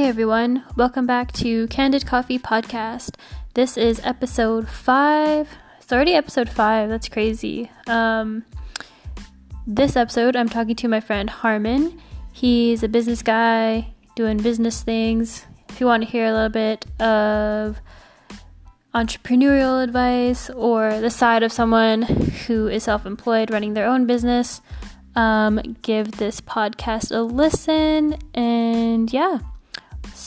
Hey everyone, welcome back to Candid Coffee Podcast. This is episode five. It's already episode five. That's crazy. Um, this episode, I'm talking to my friend Harman. He's a business guy doing business things. If you want to hear a little bit of entrepreneurial advice or the side of someone who is self employed running their own business, um, give this podcast a listen. And yeah,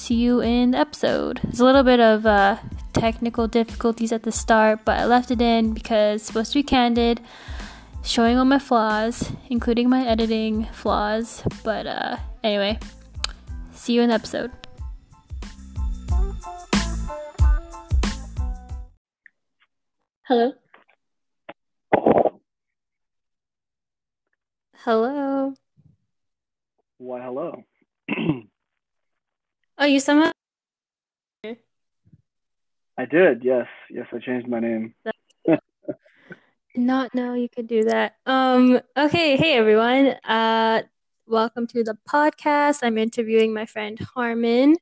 see you in the episode. There's a little bit of uh, technical difficulties at the start, but I left it in because it's supposed to be candid, showing all my flaws, including my editing flaws. But uh, anyway, see you in the episode. Hello. Hello. Why, hello. Oh, you somehow. I did, yes. Yes, I changed my name. Not know you could do that. Um. Okay. Hey everyone. Uh. Welcome to the podcast. I'm interviewing my friend Harman.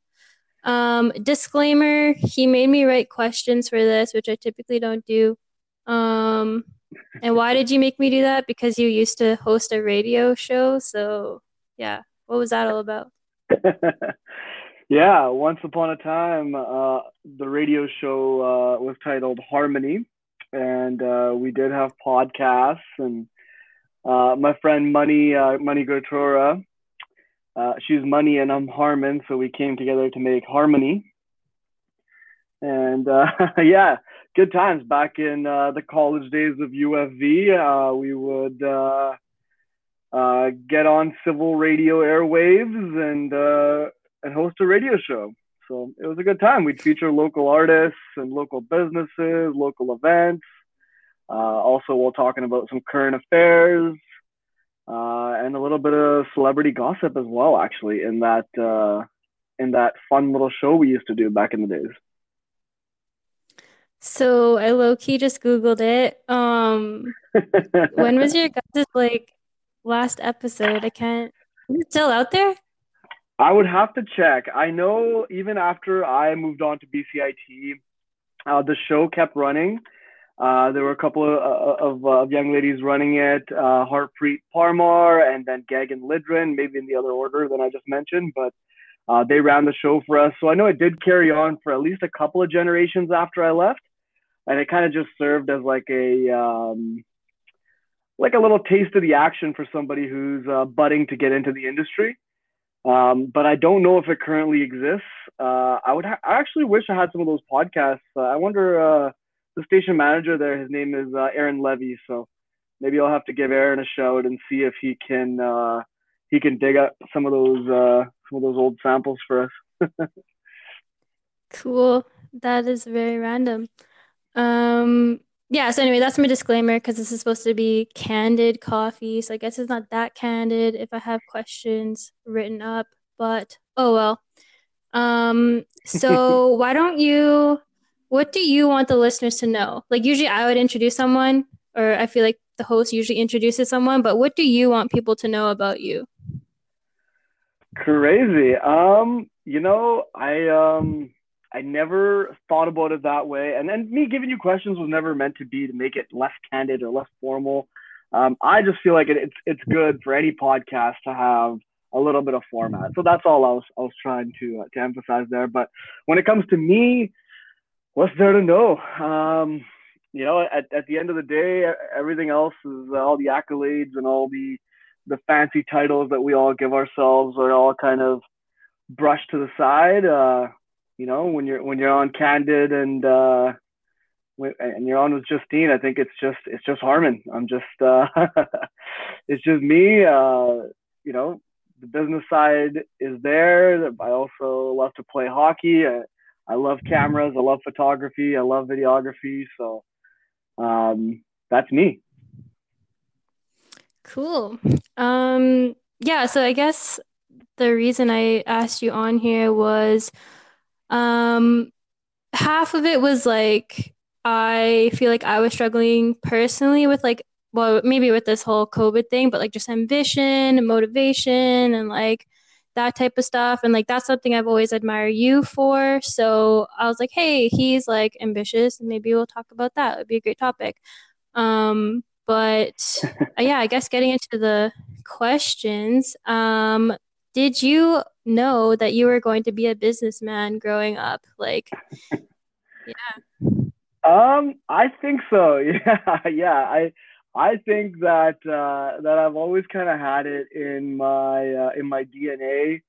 Um. Disclaimer: He made me write questions for this, which I typically don't do. Um. And why did you make me do that? Because you used to host a radio show. So yeah, what was that all about? yeah, once upon a time, uh, the radio show uh, was titled Harmony, and uh, we did have podcasts. And uh, my friend Money uh, Money Gertura, uh, she's Money and I'm Harman, so we came together to make Harmony. And yeah, good times back in the college days of UFV. We would get on CIVL radio airwaves and and host a radio show. So it was a good time. We'd feature local artists and local businesses, local events. Uh, also, while talking about some current affairs uh, and a little bit of celebrity gossip as well. Actually, in that uh, in that fun little show we used to do back in the days. So I low key just googled it. Um, when was your guys' like last episode? I can't. Is it still out there? I would have to check. I know even after I moved on to BCIT, uh, the show kept running. Uh, there were a couple of, uh, of, uh, of young ladies running it, uh, Harpreet Parmar and then Gagan Lidrin, maybe in the other order than I just mentioned, but uh, they ran the show for us. So I know it did carry on for at least a couple of generations after I left. And it kind of just served as like a, um, like a little taste of the action for somebody who's uh, budding to get into the industry. Um, but I don't know if it currently exists. Uh, I would ha- I actually wish I had some of those podcasts. Uh, I wonder uh, the station manager there. His name is uh, Aaron Levy. So maybe I'll have to give Aaron a shout and see if he can uh, he can dig up some of those uh, some of those old samples for us. Cool. That is very random. Um, yeah, so anyway, that's my disclaimer because this is supposed to be candid coffee. So I guess it's not that candid if I have questions written up, but oh well. Um, so why don't you what do you want the listeners to know? Like usually I would introduce someone or I feel like the host usually introduces someone, but what do you want people to know about you? Crazy. Um, you know, I um I never thought about it that way. And then me giving you questions was never meant to be to make it less candid or less formal. Um, I just feel like it, it's it's good for any podcast to have a little bit of format. So that's all I was I was trying to uh, to emphasize there. But when it comes to me, what's there to know? Um, you know, at, at the end of the day, everything else is uh, all the accolades and all the the fancy titles that we all give ourselves are all kind of brushed to the side. Uh, you know, when you're when you're on Candid and uh, when, and you're on with Justine, I think it's just it's just Harman. I'm just uh, it's just me. Uh, you know, the business side is there. I also love to play hockey. I, I love cameras. I love photography. I love videography. So um, that's me. Cool. Um, yeah. So I guess the reason I asked you on here was um, half of it was like I feel like I was struggling personally with like well maybe with this whole COVID thing, but like just ambition and motivation and like that type of stuff. And like that's something I've always admired you for. So I was like, hey, he's like ambitious and maybe we'll talk about that. It would be a great topic. Um, but uh, yeah, I guess getting into the questions. Um, did you know that you were going to be a businessman growing up? Like, yeah. Um, I think so. Yeah, yeah. I I think that uh, that I've always kind of had it in my uh, in my DNA.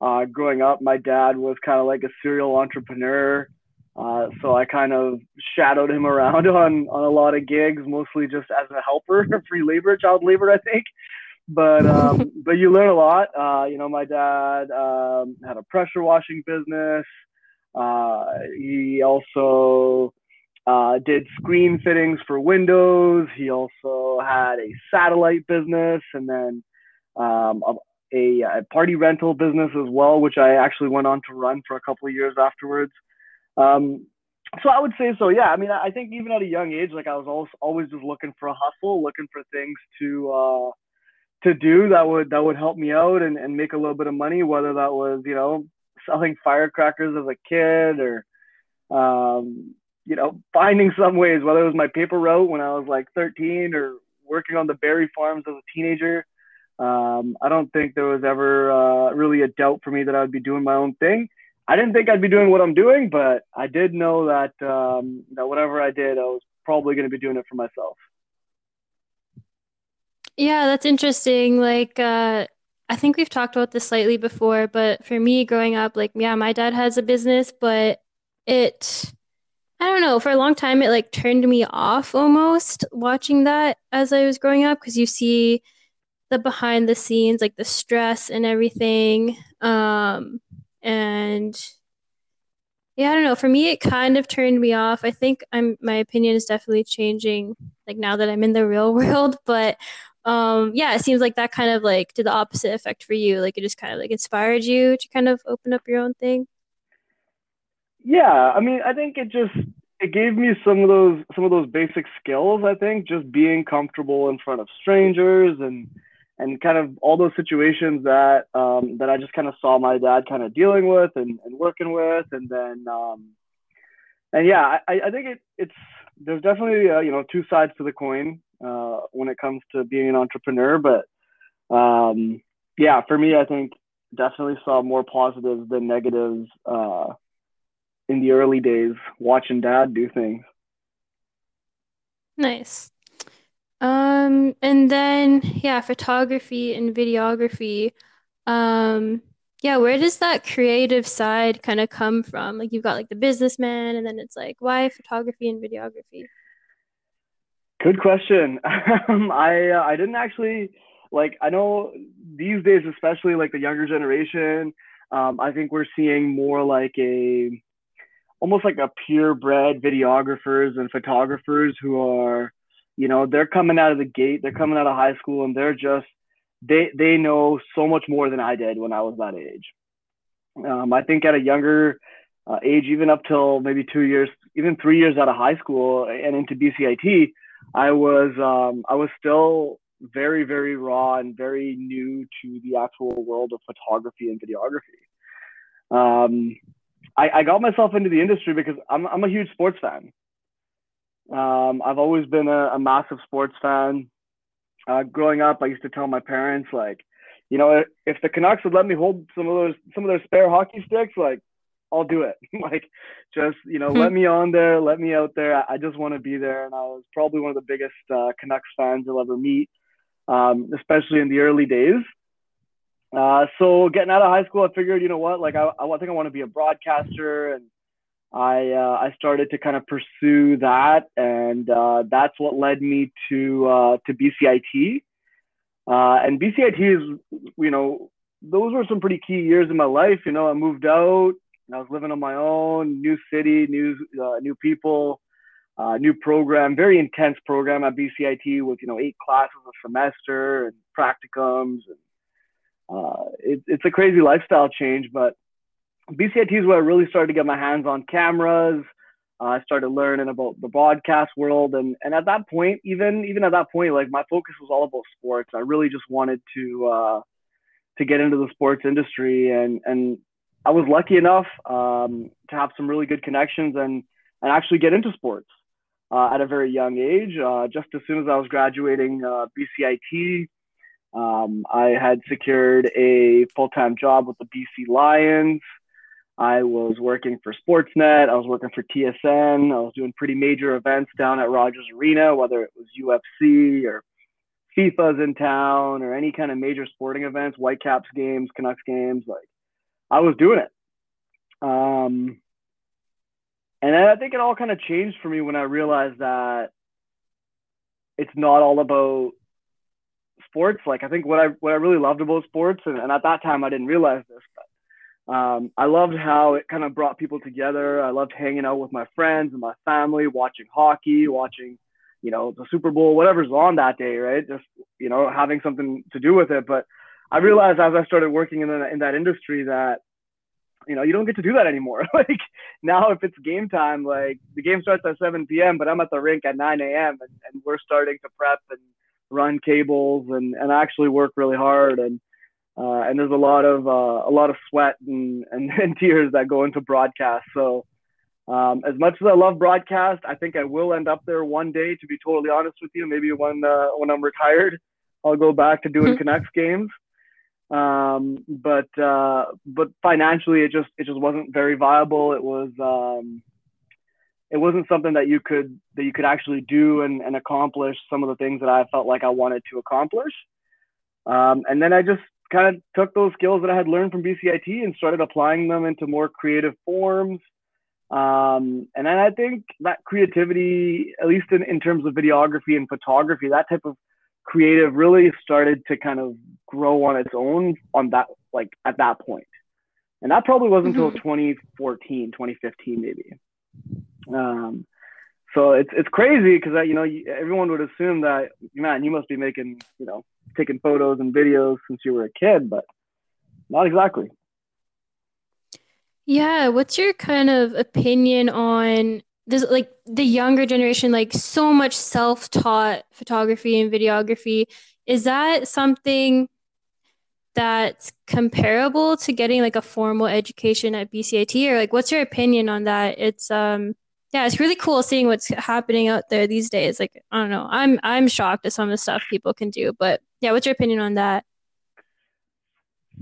Uh, growing up, my dad was kind of like a serial entrepreneur. Uh, so I kind of shadowed him around on on a lot of gigs, mostly just as a helper, free labor, child labor, I think. But um, but you learn a lot. Uh, you know, my dad um, had a pressure washing business. Uh, he also uh, did screen fittings for Windows. He also had a satellite business and then um, a, a, party rental business as well, which I actually went on to run for a couple of years afterwards. Um, so I would say so. Yeah. I mean, I think even at a young age, like I was always, always just looking for a hustle, looking for things to, uh, to do that would, that would help me out and, and make a little bit of money, whether that was, you know, selling firecrackers as a kid or, um, you know, finding some ways, whether it was my paper route when I was like 13 or working on the berry farms as a teenager. Um, I don't think there was ever uh, really a doubt for me that I would be doing my own thing. I didn't think I'd be doing what I'm doing, but I did know that um, that whatever I did, I was probably going to be doing it for myself. Yeah, that's interesting. Like, uh, I think we've talked about this slightly before, but for me, growing up, like, yeah, my dad has a business, but it, I don't know, for a long time, it like turned me off almost watching that as I was growing up because you see the behind the scenes, like the stress and everything. Um, and yeah, I don't know. For me, it kind of turned me off. I think I'm my opinion is definitely changing, like now that I'm in the real world. But um, yeah, it seems like that kind of like did the opposite effect for you. Like it just kind of like inspired you to kind of open up your own thing. Yeah, I mean, I think it just it gave me some of those some of those basic skills. I think just being comfortable in front of strangers and and kind of all those situations that um, that I just kind of saw my dad kind of dealing with and, and working with, and then um, and yeah, I, I think it, it's there's definitely uh, you know two sides to the coin uh, when it comes to being an entrepreneur, but um, yeah, for me, I think definitely saw more positives than negatives uh, in the early days watching dad do things. Nice. Um, and then yeah, photography and videography. Um, yeah, where does that creative side kind of come from? Like you've got like the businessman, and then it's like why photography and videography? Good question. um, I uh, I didn't actually like. I know these days, especially like the younger generation. Um, I think we're seeing more like a almost like a purebred videographers and photographers who are you know, they're coming out of the gate, they're coming out of high school, and they're just they they know so much more than I did when I was that age. Um, I think at a younger uh, age, even up till maybe two years, even three years out of high school and into BCIT, I was um, I was still very very raw and very new to the actual world of photography and videography. Um, I, I got myself into the industry because I'm I'm a huge sports fan. Um, I've always been a, a massive sports fan. Uh, growing up, I used to tell my parents like, you know, if the Canucks would let me hold some of those some of their spare hockey sticks, like I'll do it. like, just you know, let hmm. me on there, let me out there. I, I just want to be there. And I was probably one of the biggest uh, Canucks fans you'll ever meet, um, especially in the early days. Uh, so getting out of high school, I figured, you know what, like I, I think I want to be a broadcaster and I uh, I started to kind of pursue that, and uh, that's what led me to uh, to BCIT. Uh, and BCIT is, you know, those were some pretty key years in my life. You know, I moved out, I was living on my own, new city, new uh, new people, uh, new program, very intense program at BCIT with you know eight classes a semester and practicums, and it, it's a crazy lifestyle change, but BCIT is where I really started to get my hands on cameras. Uh, I started learning about the broadcast world, and and at that point, even even at that point, like my focus was all about sports. I really just wanted to uh, to get into the sports industry, and and I was lucky enough um, to have some really good connections and and actually get into sports uh, at a very young age. Uh, just as soon as I was graduating uh, BCIT, um, I had secured a full time job with the BC Lions. I was working for Sportsnet. I was working for TSN. I was doing pretty major events down at Rogers Arena, whether it was UFC or FIFA's in town or any kind of major sporting events, Whitecaps games, Canucks games. Like I was doing it. Um, and I think it all kind of changed for me when I realized that it's not all about sports. Like I think what I what I really loved about sports, and, and at that time I didn't realize this, but um, I loved how it kind of brought people together. I loved hanging out with my friends and my family, watching hockey, watching, you know, the Super Bowl, whatever's on that day, right? Just you know, having something to do with it. But I realized as I started working in the, in that industry that you know you don't get to do that anymore. like now, if it's game time, like the game starts at 7 p.m., but I'm at the rink at 9 a.m. and, and we're starting to prep and run cables and, and actually work really hard and uh, and there's a lot of uh, a lot of sweat and, and, and, tears that go into broadcast. So um, as much as I love broadcast, I think I will end up there one day. To be totally honest with you, maybe when uh, when I'm retired, I'll go back to doing Canucks games. Um, but uh, but financially, it just it just wasn't very viable. It was um, it wasn't something that you could that you could actually do and, and accomplish some of the things that I felt like I wanted to accomplish. Um, and then I just kind of took those skills that I had learned from BCIT and started applying them into more creative forms. Um, and then I think that creativity, at least in, in terms of videography and photography, that type of creative really started to kind of grow on its own on that, like at that. And that probably wasn't mm-hmm. until 2014, 2015, maybe. Um, so it's it's crazy because you know everyone would assume that man you must be making you know taking photos and videos since you were a kid, but not exactly. Yeah, what's your kind of opinion on Like the younger generation, like so much self-taught photography and videography. Is that something that's comparable to getting like a formal education at BCIT, or like what's your opinion on that? It's um yeah, it's really cool seeing what's happening out there these days. Like, I don't know, I'm I'm shocked at some of the stuff people can do. But yeah, what's your opinion on that?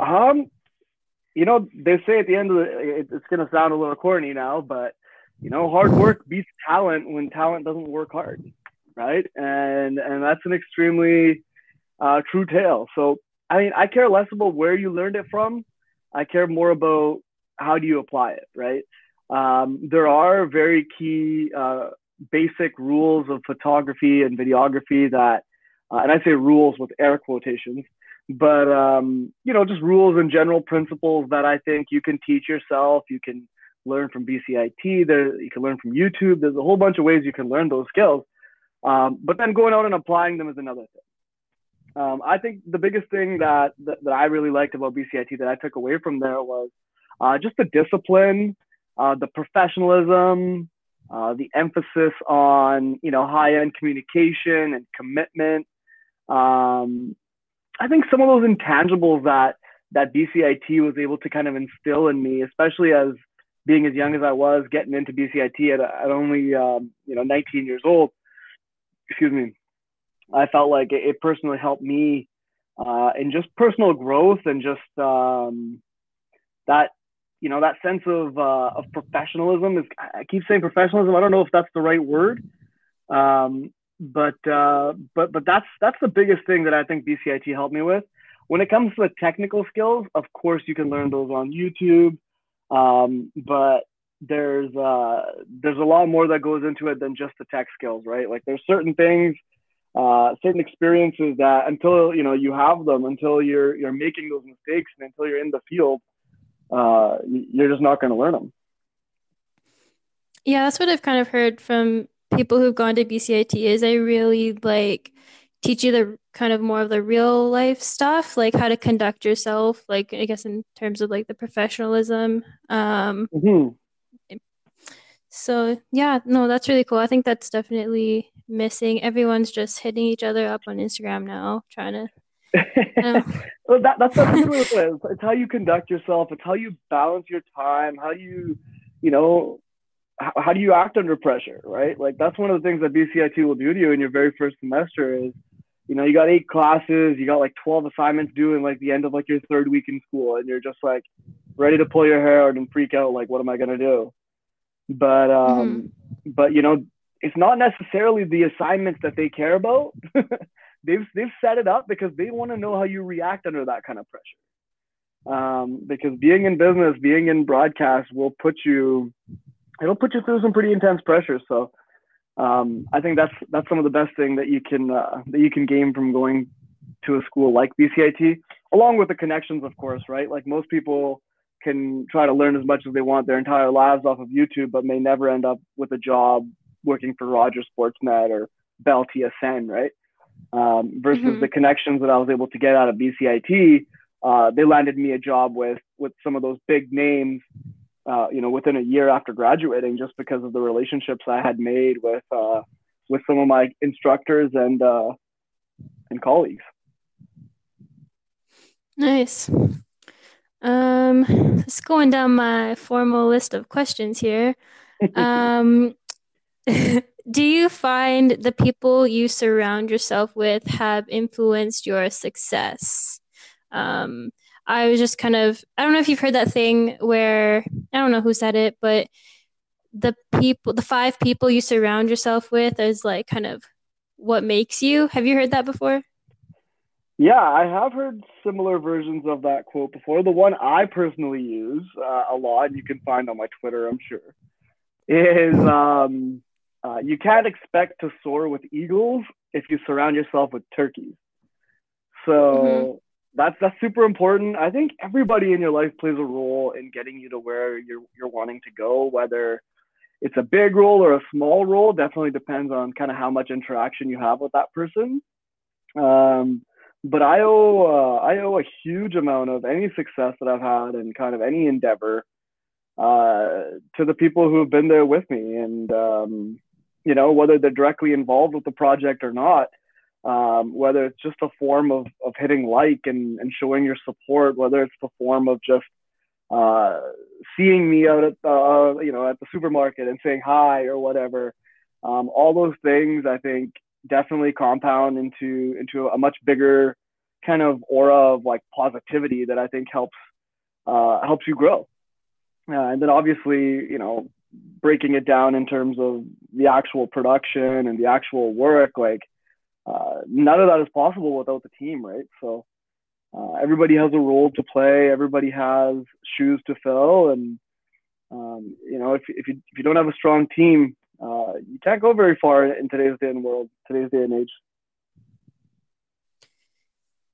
Um, you know, they say at the end of the, it's gonna sound a little corny now, but you know, hard work beats talent when talent doesn't work hard, right? And and that's an extremely uh, true tale. So I mean, I care less about where you learned it from. I care more about how do you apply it, right? Um, there are very key uh, basic rules of photography and videography that, uh, and I say rules with air quotations, but um, you know, just rules and general principles that I think you can teach yourself. You can learn from BCIT. There, you can learn from YouTube. There's a whole bunch of ways you can learn those skills. Um, but then going out and applying them is another thing. Um, I think the biggest thing that, that, that I really liked about BCIT that I took away from there was uh, just the discipline uh, the professionalism, uh, the emphasis on you know high end communication and commitment. Um, I think some of those intangibles that that BCIT was able to kind of instill in me, especially as being as young as I was, getting into BCIT at, at only um, you know 19 years old. Excuse me. I felt like it, it personally helped me uh, in just personal growth and just um, that you know that sense of uh, of professionalism is I keep saying professionalism. I don't know if that's the right word, um, but uh, but but that's that's the biggest thing that I think BCIT helped me with. When it comes to the technical skills, of course you can learn those on YouTube, um, but there's uh, there's a lot more that goes into it than just the tech skills, right? Like there's certain things, uh, certain experiences that until you know you have them, until you're you're making those mistakes, and until you're in the field uh, you're just not going to learn them. Yeah, that's what I've kind of heard from people who've gone to BCIT is I really like teach you the kind of more of the real life stuff, like how to conduct yourself, like I guess in terms of like the professionalism. Um, mm-hmm. So yeah, no, that's really cool. I think that's definitely missing. Everyone's just hitting each other up on Instagram now, trying to well, that, that's really it is. It's how you conduct yourself. It's how you balance your time. How you, you know, how, how do you act under pressure, right? Like that's one of the things that BCIT will do to you in your very first semester is, you know, you got eight classes, you got like 12 assignments due in like the end of like your third week in school, and you're just like ready to pull your hair out and freak out, like, what am I gonna do? But um, mm-hmm. but you know, it's not necessarily the assignments that they care about. they've they've set it up because they want to know how you react under that kind of pressure. Um, because being in business, being in broadcast will put you it'll put you through some pretty intense pressure. So um, I think that's that's some of the best thing that you can uh, that you can gain from going to a school like BCIT, along with the connections, of course, right? Like most people can try to learn as much as they want their entire lives off of YouTube, but may never end up with a job working for Rogers Sportsnet or Bell TSN, right? Um, versus mm-hmm. the connections that I was able to get out of BCIT, uh, they landed me a job with with some of those big names uh, you know, within a year after graduating, just because of the relationships I had made with uh, with some of my instructors and uh, and colleagues. Nice. Um, just going down my formal list of questions here. Um, do you find the people you surround yourself with have influenced your success? Um, I was just kind of I don't know if you've heard that thing where I don't know who said it, but the people the five people you surround yourself with is like kind of what makes you. Have you heard that before? Yeah, I have heard similar versions of that quote before. The one I personally use uh, a lot, you can find on my Twitter, I'm sure, is um, uh, you can't expect to soar with eagles if you surround yourself with turkeys. So mm-hmm that's that's super important. I think everybody in your life plays a role in getting you to where you're you're wanting to go, whether it's a big role or a small role. Definitely depends on kind of how much interaction you have with that person. Um, but I owe uh, I owe a huge amount of any success that I've had and kind of any endeavor uh, to the people who have been there with me, and um, you know whether they're directly involved with the project or not um, whether it's just a form of, of hitting like and, and showing your support, whether it's the form of just uh, seeing me out at the, uh, you know at the supermarket and saying hi or whatever. Um, all those things I think definitely compound into into a much bigger kind of aura of like positivity that I think helps uh, helps you grow. Uh, and then obviously, you know, breaking it down in terms of the actual production and the actual work, like uh, none of that is possible without the team, right? So uh, everybody has a role to play. Everybody has shoes to fill, and um, you know, if if you if you don't have a strong team, uh, you can't go very far in today's day and world, today's day and age.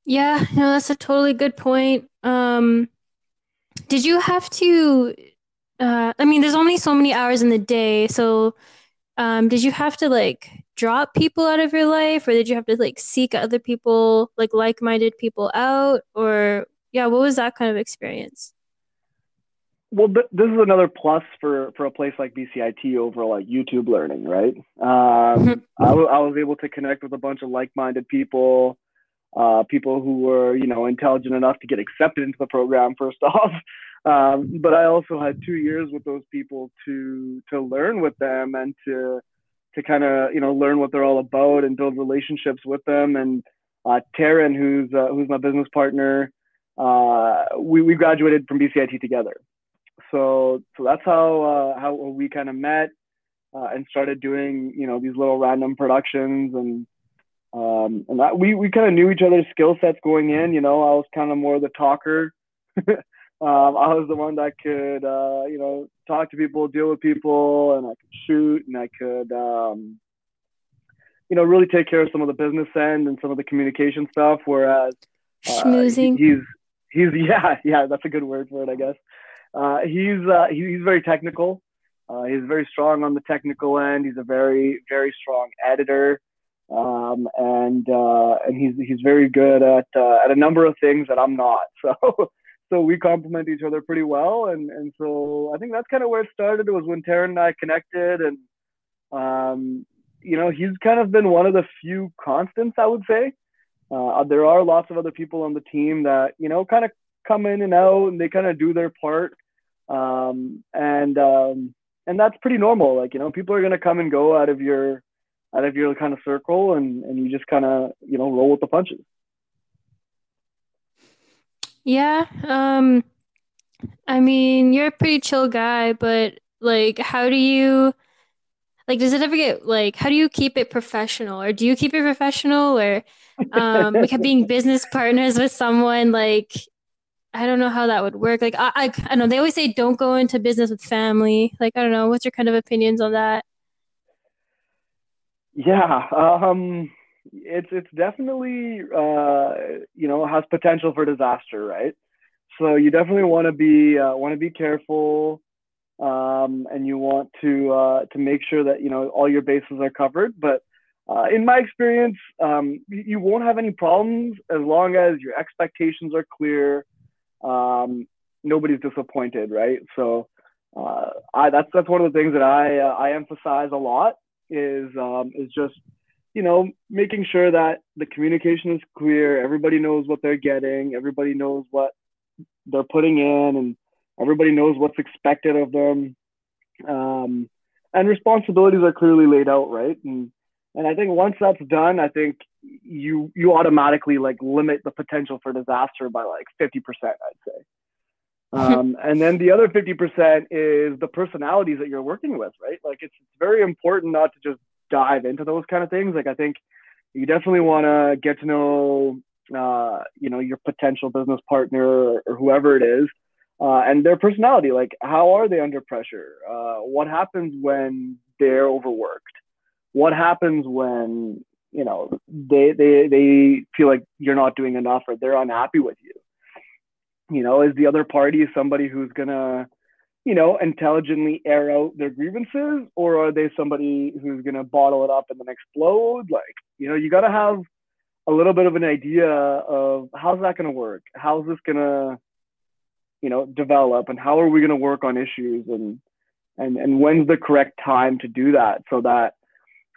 Yeah, no, that's a totally good point. Um, did you have to? Uh, I mean, there's only so many hours in the day, so um, did you have to like drop people out of your life or did you have to like seek other people like like-minded people out or yeah what was that kind of experience? Well th- this is another plus for for a place like bcit over like youtube learning right? Um, I, w- I was able to connect with a bunch of like-minded people uh, people who were you know intelligent enough to get accepted into the program first off. Um, but i also had two years with those people to to learn with them and to to kind of you know learn what they're all about and build relationships with them. And uh, Taryn, who's uh, who's my business partner, uh, we we graduated from BCIT together. So so that's how uh, how we kind of met uh, and started doing you know these little random productions and. Um, and that, we, we kind of knew each other's skill sets going in. You know, I was kind of more the talker. Um, I was the one that could, uh, you know, talk to people, deal with people, and I could shoot, and I could, um, you know, really take care of some of the business end and some of the communication stuff. Whereas uh, Schmoozing. He, he's he's yeah yeah that's a good word for it, I guess. Uh, he's uh, he, he's very technical. Uh, he's very strong on the technical end. He's a very very strong editor. Um, and uh, and he's he's very good at uh, at a number of things that I'm not. So so we complement each other pretty well and and so i think that's kind of where it started was when taryn and i connected and um, you know he's kind of been one of the few constants i would say Uh, there are lots of other people on the team that you know kind of come in and out and they kind of do their part, um, and um, and that's pretty normal. Like you know, people are gonna come and go out of your out of your kind of circle, and and you just kind of you know roll with the punches. Yeah. Um. I mean, you're a pretty chill guy, but like, how do you? Like, does it ever get like, how do you keep it professional, or do you keep it professional, or um, like being business partners with someone like I don't know how that would work. Like I, I, I don't know. They always say don't go into business with family. Like I don't know. What's your kind of opinions on that? Yeah, um, it's it's definitely uh, you know has potential for disaster, right? So you definitely want to be uh, want to be careful, um, and you want to uh, to make sure that you know all your bases are covered. But uh, in my experience, um, you won't have any problems as long as your expectations are clear. Um, nobody's disappointed, right? So uh, I, that's that's one of the things that I uh, I emphasize a lot is um, is just you know making sure that the communication is clear. Everybody knows what they're getting. Everybody knows what they're putting in, and everybody knows what's expected of them. Um, and responsibilities are clearly laid out, right? And and I think once that's done, I think you you automatically like limit the potential for disaster by like 50%, I'd say. Um, and then the other 50% is the personalities that you're working with, right? Like it's, it's very important not to just dive into those kind of things. Like I think you definitely want to get to know, uh, you know, your potential business partner or, whoever it is, uh, and their personality. Like how are they under pressure? Uh, what happens when they're overworked? what happens when you know they they they feel like you're not doing enough or they're unhappy with you you know is the other party somebody who's gonna you know intelligently air out their grievances or are they somebody who's gonna bottle it up and then explode? Like you know you got to have a little bit of an idea of how's that gonna work? How's this gonna you know develop? And how are we gonna work on issues? And and and when's the correct time to do that so that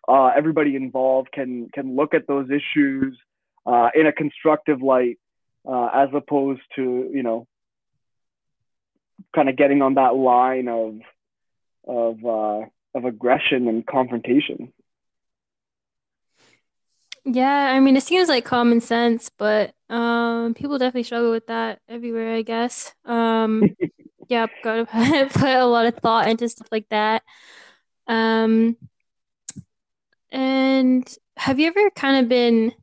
uh, everybody involved can can look at those issues uh, in a constructive light, uh, as opposed to you know kind of getting on that line of of uh, of aggression and confrontation. Yeah, I mean, it seems like common sense, but um, people definitely struggle with that everywhere, I guess. Um, yeah, gotta put a lot of thought into stuff like that. Um, and have you ever kind of been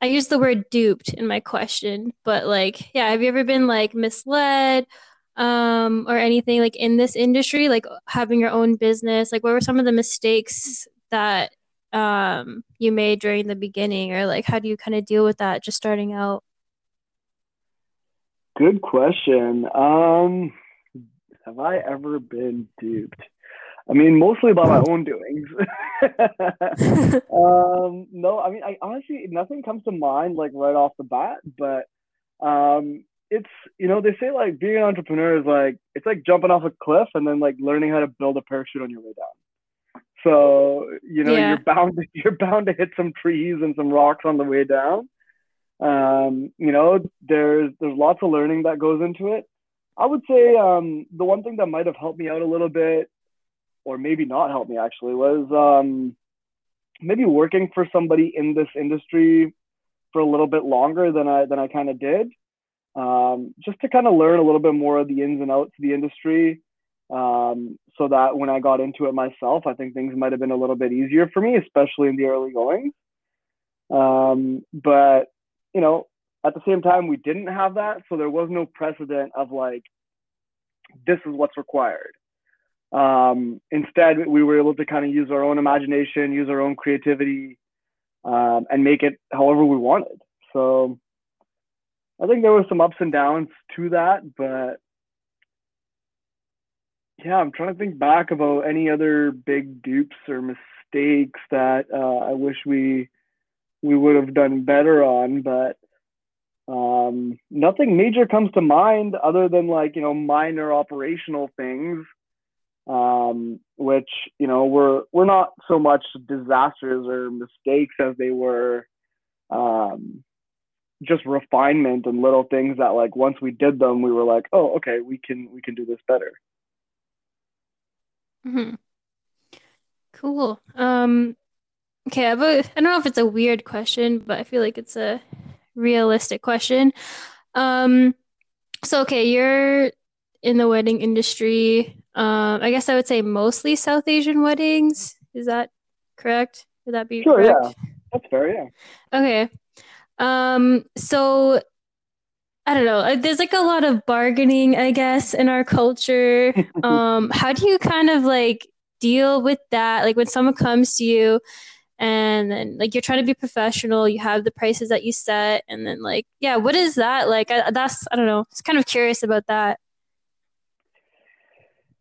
I use the word duped in my question, but like, yeah, have you ever been like misled um or anything like in this industry, like having your own business? Like what were some of the mistakes that um you made during the beginning or like how do you kind of deal with that just starting out? Good question. Um have I ever been duped? I mean, mostly by my own doings. um, no, I mean, I honestly nothing comes to mind like right off the bat, but um, it's you know they say like being an entrepreneur is like it's like jumping off a cliff and then like learning how to build a parachute on your way down. So you know yeah. you're bound to, you're bound to hit some trees and some rocks on the way down. Um, you know there's there's lots of learning that goes into it. I would say um, the one thing that might have helped me out a little bit or maybe not help me actually was um, maybe working for somebody in this industry for a little bit longer than I than I kind of did, um, just to kind of learn a little bit more of the ins and outs of the industry, um, so that when I got into it myself, I think things might have been a little bit easier for me, especially in the early goings. Um, but you know, at the same time, we didn't have that, so there was no precedent of like, this is what's required. Um, instead, we were able to kind of use our own imagination, use our own creativity, um, and make it however we wanted. So I think there were some ups and downs to that, but yeah, I'm trying to think back about any other big dupes or mistakes that uh, I wish we we would have done better on, but um, nothing major comes to mind other than like you know minor operational things um, which you know were were not so much disasters or mistakes as they were um, just refinement and little things that like once we did them, we were like, oh, okay, we can we can do this better. Mm-hmm. Cool. Um, okay, I have a, I don't know if it's a weird question, but I feel like it's a realistic question. Um, so okay, you're in the wedding industry. Um, I guess I would say mostly South Asian weddings. Is that correct? Would that be Sure, correct? yeah. That's fair, yeah. Okay. Um, so I don't know. uh, There's like a lot of bargaining, I guess, in our culture. Um, how do you kind of like deal with that? Like when someone comes to you and then like you're trying to be professional, you have the prices that you set, and then like, yeah, what is that like? I, that's I don't know. It's kind of curious about that.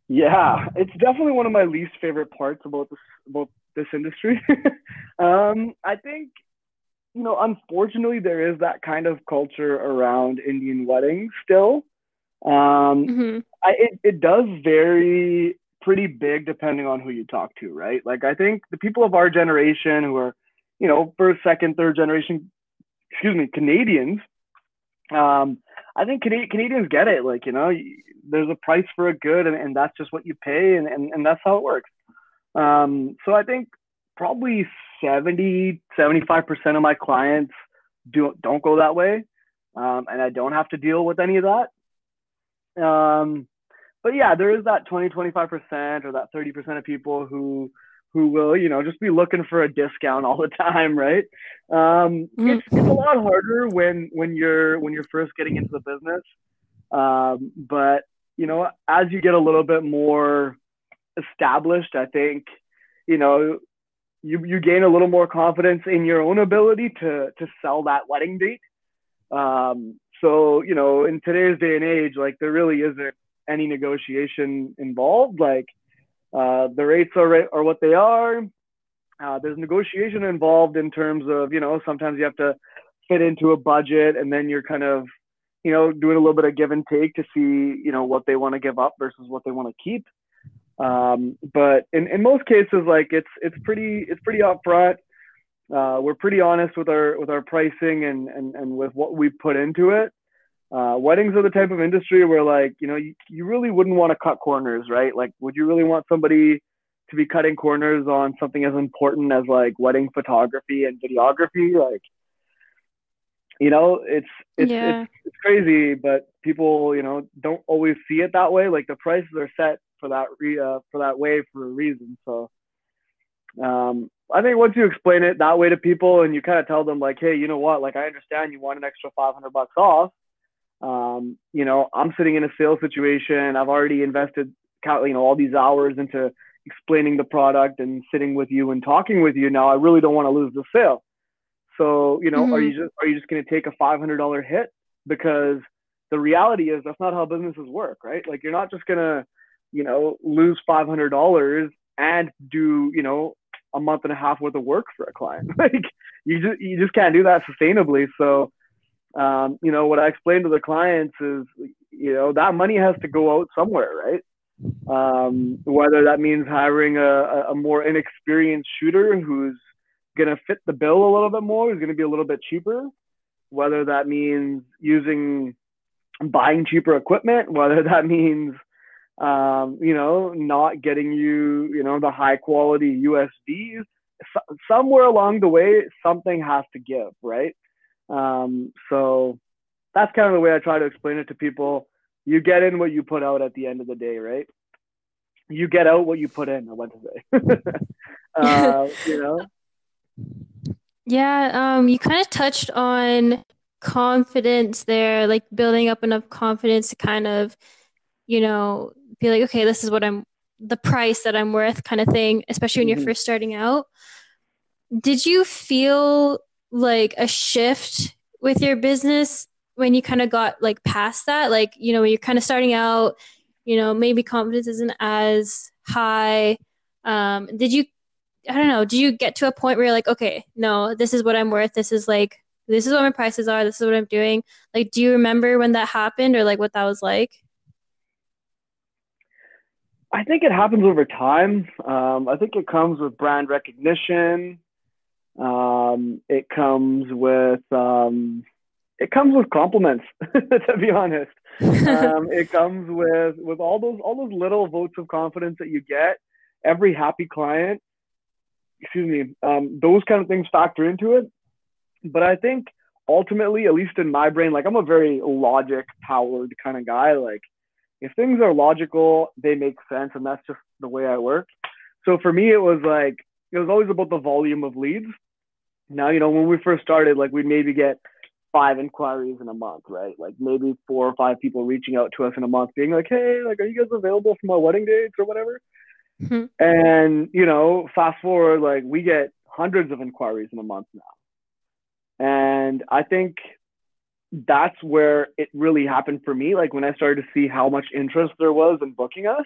Yeah, it's definitely one of my least favorite parts about this about this industry. um, I think, you know, unfortunately, there is that kind of culture around Indian weddings still. Um, hmm I, it, it does vary pretty big depending on who you talk to, right? Like, I think the people of our generation who are, you know, first, second, third generation, excuse me, Canadians, um, I think Cana- Canadians get it. Like, you know, there's a price for a good, and, and that's just what you pay, and, and, and that's how it works. Um, so I think probably 70, 75% of my clients do, don't go that way. Um, and I don't have to deal with any of that. Um, but yeah, there is that 20, 25% or that 30% of people who, who will, you know, just be looking for a discount all the time, right? Um, Mhm. it's, it's a lot harder when, when you're, when you're first getting into the business. Um, but you know, as you get a little bit more established, I think, you know, you, you gain a little more confidence in your own ability to, to sell that wedding date. Um, so, you know, in today's day and age, like there really isn't any negotiation involved. Like, uh, the rates are, are what they are. Uh, there's negotiation involved in terms of, you know, sometimes you have to fit into a budget and then you're kind of, you know, doing a little bit of give and take to see, you know, what they want to give up versus what they want to keep. Um, but in, in most cases, like it's it's pretty it's pretty upfront. Uh, we're pretty honest with our with our pricing and and, and with what we put into it. Uh, weddings are the type of industry where like you know you, you really wouldn't want to cut corners, right? Like, would you really want somebody to be cutting corners on something as important as like wedding photography and videography? Like, you know, it's it's Yeah. it's it's crazy, but people, you know, don't always see it that way. Like the prices are set for that re, uh, for that way for a reason. So, um, I think once you explain it that way to people and you kind of tell them like, hey, you know what? Like I understand you want an extra 500 bucks off. Um, you know, I'm sitting in a sales situation. I've already invested, you know, all these hours into explaining the product and sitting with you and talking with you. Now I really don't want to lose the sale. So, you know, are you just are you just going to take a $500 hit because the reality is that's not how businesses work, right? Like you're not just to, you know, lose $500 and do, you know, a month and a half worth of work for a client. like you just you just can't do that sustainably. So, um, you know, what I explain to the clients is, you know, that money has to go out somewhere, right? Um, whether that means hiring a, a more inexperienced shooter who's going to fit the bill a little bit more, who's going to be a little bit cheaper, whether that means using buying cheaper equipment, whether that means um, you know, not getting you, you know, the high quality USBs. So, somewhere along the way, something has to give, right? Um, so that's kind of the way I try to explain it to people. You get in what you put out at the end of the day, right? You get out what you put in. I went to say, uh, you know. Yeah, um, you kind of touched on confidence there, like building up enough confidence to kind of, you know, be like, okay, this is what I'm, the price that I'm worth, kind of thing, especially when you're Mhm. first starting out. Did you feel like a shift with your business when you kind of got like past that? Like, you know, when you're kind of starting out, you know, maybe confidence isn't as high. Um, did you I don't know. Do you get to a point where you're like, okay, no, this is what I'm worth. This is like, this is what my prices are. This is what I'm doing. Like, do you remember when that happened or like what that was like? I think it happens over time. Um, I think it comes with brand recognition. Um, it comes with, um, it comes with compliments, to be honest. Um, it comes with with all those all those little votes of confidence that you get. Every happy client, excuse me, um, those kind of things factor into it. But I think ultimately, at least in my brain, like I'm a very logic powered kind of guy. Like if things are logical, they make sense, and that's just the way I work. So for me, it was like it was always about the volume of leads. Now, you know, when we first started, like we'd maybe get five inquiries in a month, right? Like maybe four or five people reaching out to us in a month, being like, "Hey, like, are you guys available for my wedding dates or whatever?" Mm-hmm. And you know, fast forward, like we get hundreds of inquiries in a month now, and I think that's where it really happened for me. Like when I started to see how much interest there was in booking us,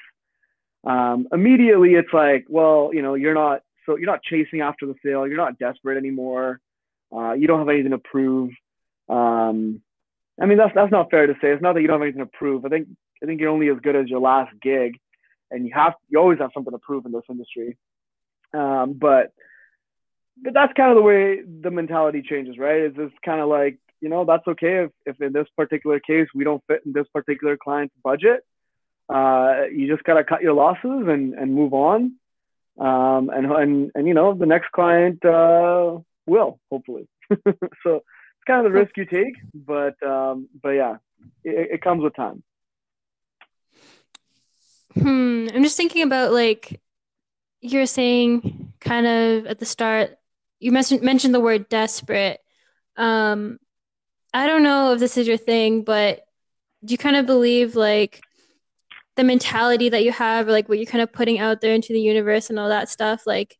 um, immediately it's like, well, you know, you're not so you're not chasing after the sale, you're not desperate anymore. Uh, you don't have anything to prove. Um, I mean, that's that's not fair to say. It's not that you don't have anything to prove. I think I think you're only as good as your last gig, and you have you always have something to prove in this industry. Um, but but that's kind of the way the mentality changes, right? It's just kind of like you know that's okay if if in this particular case we don't fit in this particular client's budget. Uh, you just gotta cut your losses and and move on. Um, and and and you know the next client uh, will hopefully. so it's kind of the risk you take, but um, but yeah, it, it comes with time. Hmm. I'm just thinking about like you're saying kind of at the start. You mentioned mentioned the word desperate. Um, I don't know if this is your thing, but do you kind of believe like the mentality that you have, or like what you're kind of putting out there into the universe and all that stuff, like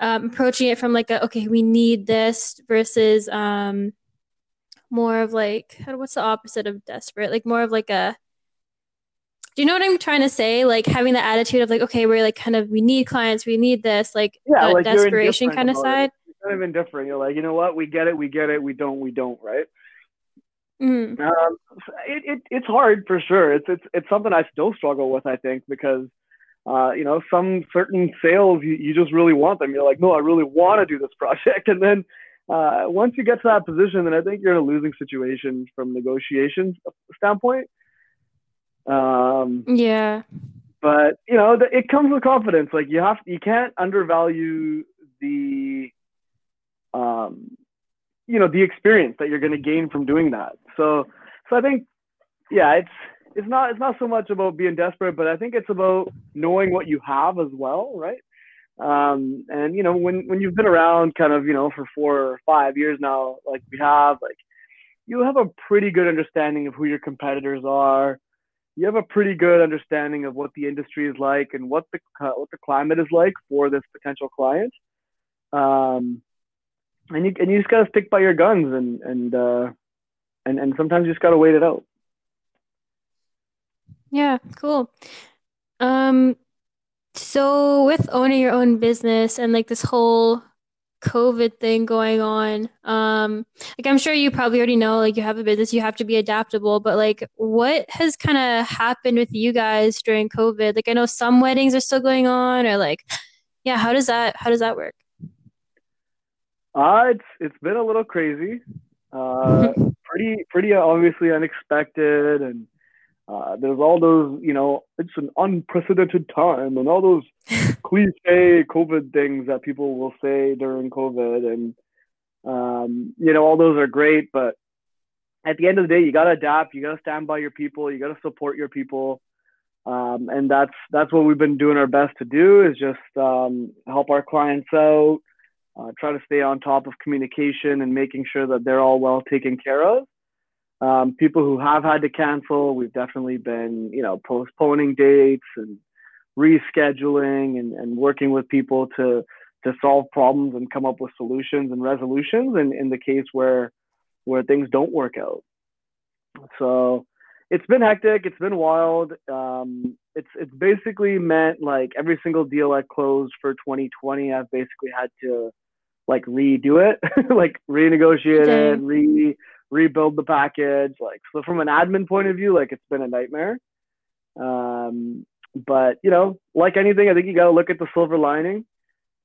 um, approaching it from like a okay we need this versus um more of like what's the opposite of desperate like more of like a do you know what i'm trying to say like having the attitude of like okay we're like kind of we need clients we need this like yeah like desperation kind of side kind of indifferent you're like you know what we get it we get it we don't we don't right mm. um, it, it, it's hard for sure it's, it's it's something i still struggle with i think because uh, you know, some certain sales you, you just really want them. You're like, no, I really want to do this project. And then uh, once you get to that position, then I think you're in a losing situation from negotiations standpoint. Um, yeah. But you know, the, it comes with confidence. Like you have, you can't undervalue the, um, you know, the experience that you're going to gain from doing that. So, so I think, yeah, it's it's not it's not so much about being desperate, but I think it's about knowing what you have as well, right? Um, and you know, when when you've been around kind of you know for four or five years now, like we have, like you have a pretty good understanding of who your competitors are. You have a pretty good understanding of what the industry is like and what the what the climate is like for this potential client. Um, and you and you just gotta stick by your guns and and uh, and and sometimes you just gotta wait it out. Yeah, cool. Um, so with owning your own business and like this whole COVID thing going on, um, like I'm sure you probably already know, like you have a business, you have to be adaptable, but like what has kind of happened with you guys during COVID? Like I know some weddings are still going on, or like, yeah, how does that how does that work? Uh, it's it's been a little crazy. Uh, pretty pretty obviously unexpected and uh, there's all those, you know, it's an unprecedented time and all those cliche COVID things that people will say during COVID. And, um, you know, all those are great. But at the end of the day, you got to adapt. You got to stand by your people. You got to support your people. Um, and that's that's what we've been doing our best to do is just um, help our clients out, uh, try to stay on top of communication and making sure that they're all well taken care of. Um, people who have had to cancel, we've definitely been, you know, postponing dates and rescheduling and, and working with people to to solve problems and come up with solutions and resolutions in, in the case where where things don't work out. So it's been hectic, it's been wild. Um, it's it's basically meant like every single deal I closed for 2020, I've basically had to like redo it, like renegotiate okay. it, re rebuild the package. Like, so from an admin point of view, like it's been a nightmare. Um, but you know, like anything, I think you got to look at the silver lining.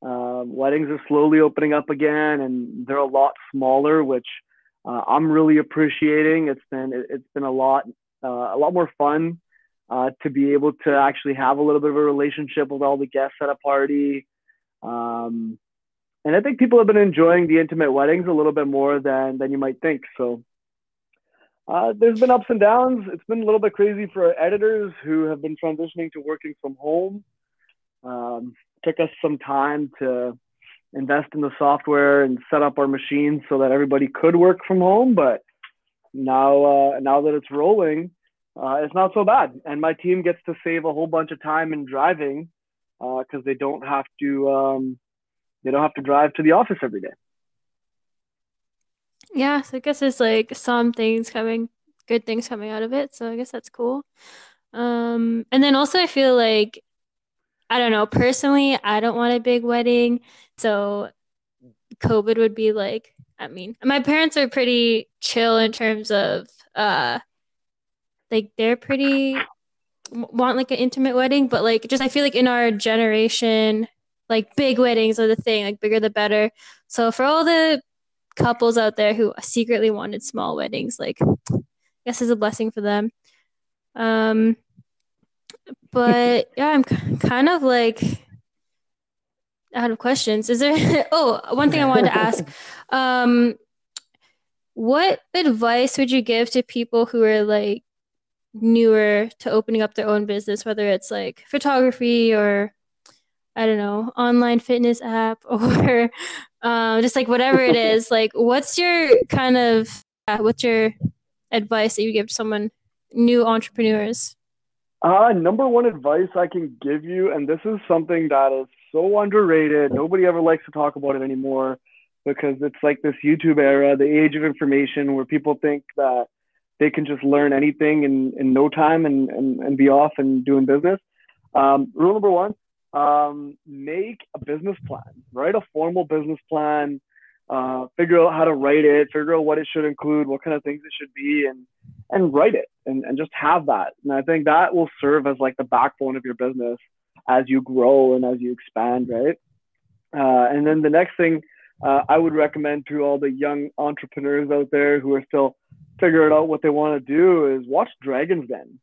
Um, weddings are slowly opening up again, and they're a lot smaller, which uh, I'm really appreciating. It's been it's been a lot uh, a lot more fun uh, to be able to actually have a little bit of a relationship with all the guests at a party. Um, and I think people have been enjoying the intimate weddings a little bit more than than you might think. So uh, there's been ups and downs. It's been a little bit crazy for editors who have been transitioning to working from home. Um, took us some time to invest in the software and set up our machines so that everybody could work from home. But now, uh, now that it's rolling, uh, it's not so bad. And my team gets to save a whole bunch of time in driving because uh, they don't have to um, they don't have to drive to the office every day. Yeah, so I guess there's like some things coming, good things coming out of it. So I guess that's cool. Um, and then also I feel like I don't know, personally, I don't want a big wedding. So COVID would be like, I mean, my parents are pretty chill in terms of uh like they're pretty want like an intimate wedding, but like just I feel like in our generation, like big weddings are the thing, like bigger the better. So for all the couples out there who secretly wanted small weddings, like I guess is a blessing for them. Um but yeah, I'm kind of like out of questions. Is there oh, one thing I wanted to ask. Um what advice would you give to people who are like newer to opening up their own business, whether it's like photography or I don't know, online fitness app or um, just like whatever it is. Like, what's your kind of uh, what's your advice that you give to someone new entrepreneurs? Uh, number one advice I can give you, and this is something that is so underrated. Nobody ever likes to talk about it anymore because it's like this YouTube era, the age of information, where people think that they can just learn anything in, in no time and, and, and be off and doing business. Um, rule number one, um, make a business plan, write a formal business plan, uh, figure out how to write it, figure out what it should include, what kind of things it should be, and, and write it and, and just have that. And I think that will serve as like the backbone of your business as you grow and as you expand, right? Uh, and then the next thing uh, I would recommend to all the young entrepreneurs out there who are still figuring out what they want to do is watch Dragon's Den.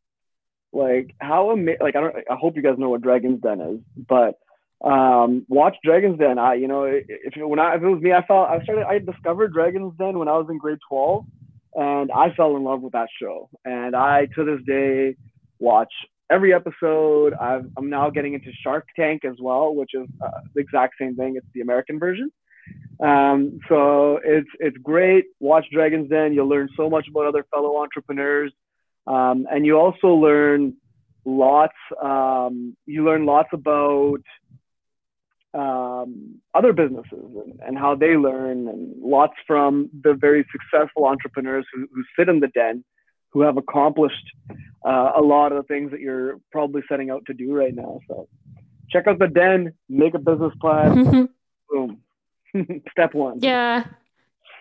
Like how amazing! Like I don't. I hope you guys know what Dragon's Den is, but um, watch Dragon's Den. I, you know, if when I if it was me, I felt I started. I discovered Dragon's Den when I was in grade twelve, and I fell in love with that show. And I to this day watch every episode. i am now getting into Shark Tank as well, which is uh, the exact same thing. It's the American version. Um, so it's it's great. Watch Dragons Den. You'll learn so much about other fellow entrepreneurs, um, and you also learn lots. Um, you learn lots about um, other businesses and, and, how they learn, and lots from the very successful entrepreneurs who, who sit in the den, who have accomplished uh, a lot of the things that you're probably setting out to do right now. So check out the den, make a business plan. Boom. Step one. Yeah.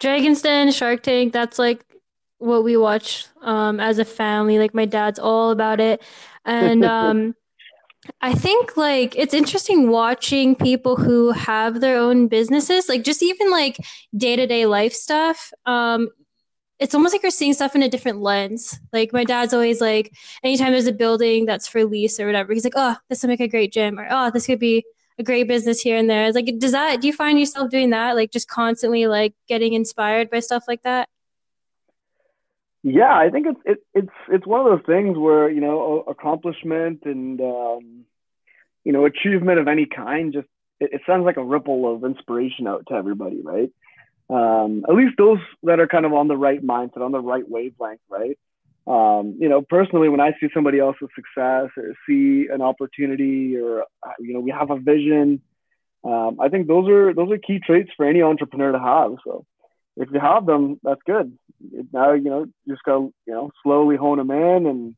Dragon's Den, Shark Tank, that's like what we watch um, as a family. Like my dad's all about it. And um, I think like it's interesting watching people who have their own businesses, like just even like day to day life stuff. Um, it's almost like you're seeing stuff in a different lens. Like my dad's always like, anytime there's a building that's for lease or whatever, he's like, oh, this will make a great gym, or oh, this could be a great business here and there. It's like, does that, do you find yourself doing that? Like just constantly like getting inspired by stuff like that? Yeah, I think it's, it, it's, it's one of those things where, you know, accomplishment and, um, you know, achievement of any kind, just, it, it sounds like a ripple of inspiration out to everybody, right? Um, at least those that are kind of on the right mindset, on the right wavelength, right? um, you know, personally, when I see somebody else's success or see an opportunity or, uh, you know, we have a vision, um, I think those are, those are key traits for any entrepreneur to have. So if you have them, that's good. Now, you know, just go, you know, slowly hone them in and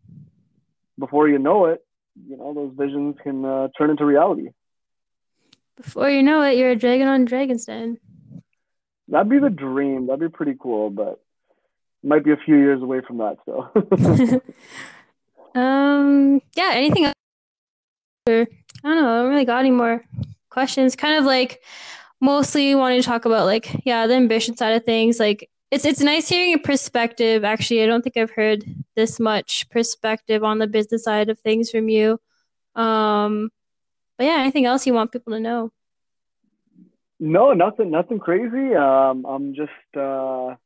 before you know it, you know, those visions can uh, turn into reality. Before you know it, you're a dragon on Dragon's Den. That'd be the dream. That'd be pretty cool, but might be a few years away from that still. um. Yeah. Anything? Else? I don't know. I don't really got any more questions. Kind of like mostly wanting to talk about like yeah the ambition side of things. Like it's it's nice hearing a perspective. Actually, I don't think I've heard this much perspective on the business side of things from you. Um, but yeah, anything else you want people to know? No, nothing, nothing crazy. Um, I'm just, uh,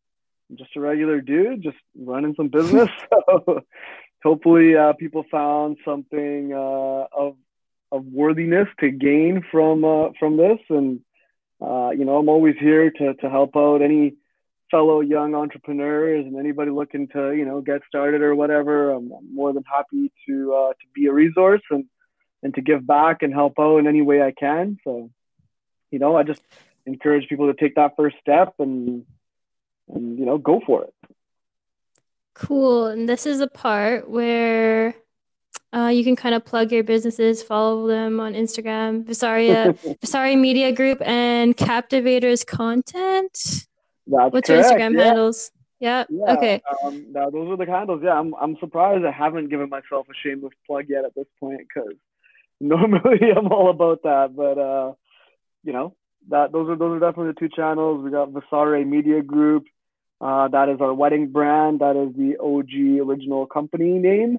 just a regular dude, just running some business. so hopefully, uh, people found something uh, of of worthiness to gain from uh, from this, and uh, you know, I'm always here to to help out any fellow young entrepreneurs and anybody looking to you know get started or whatever. I'm, I'm more than happy to uh, to be a resource and and to give back and help out in any way I can. So, you know, I just encourage people to take that first step and and you know go for it. Cool. And this is a part where uh, you can kind of plug your businesses, follow them on Instagram, Visaria, Visaria Media Group, and Captivators Content. That's What's correct. your Instagram yeah. handles? Yeah. Yeah, Okay. Um, now those are the handles. Yeah, I'm I'm surprised I haven't given myself a shameless plug yet at this point because normally I'm all about that. But uh, you know that those are those are definitely the two channels. We got Vasare Media Group. Uh, that is our wedding brand. That is the OG original company name.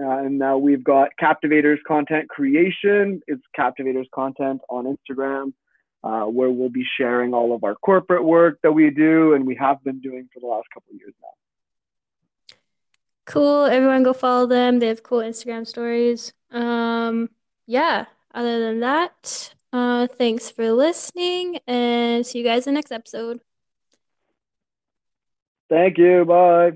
Uh, and now we've got Captivators Content Creation. It's Captivators Content on Instagram, uh, where we'll be sharing all of our corporate work that we do and we have been doing for the last couple of years now. Cool. Everyone go follow them. They have cool Instagram stories. Um, yeah. Other than that, uh, thanks for listening and see you guys in the next episode. Thank you. Bye.